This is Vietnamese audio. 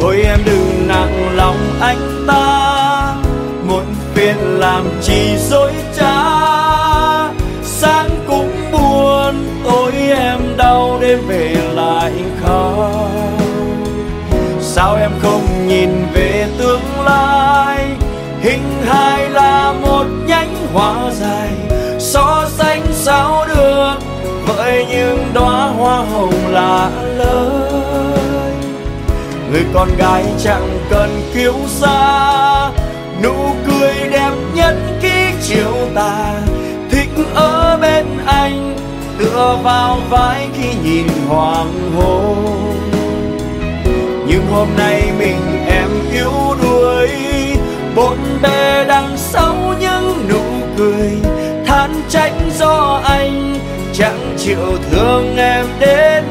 thôi em đừng nặng lòng anh ta, muộn phiền làm chi dối trá. Sáng cũng buồn tối em đau đêm về lại khóc sao em không nhìn về tương lai? Hình hài là một nhánh hoa dài, so sánh sao được? Với những đóa hoa hồng người con gái chẳng cần kiêu xa. Nụ cười đẹp nhất khi chiều tà, thích ở bên anh, tựa vào vai khi nhìn hoàng hôn. Nhưng hôm nay mình em yếu đuối, bộn bề đằng sau những nụ cười than trách do anh. Chẳng chịu thương em đến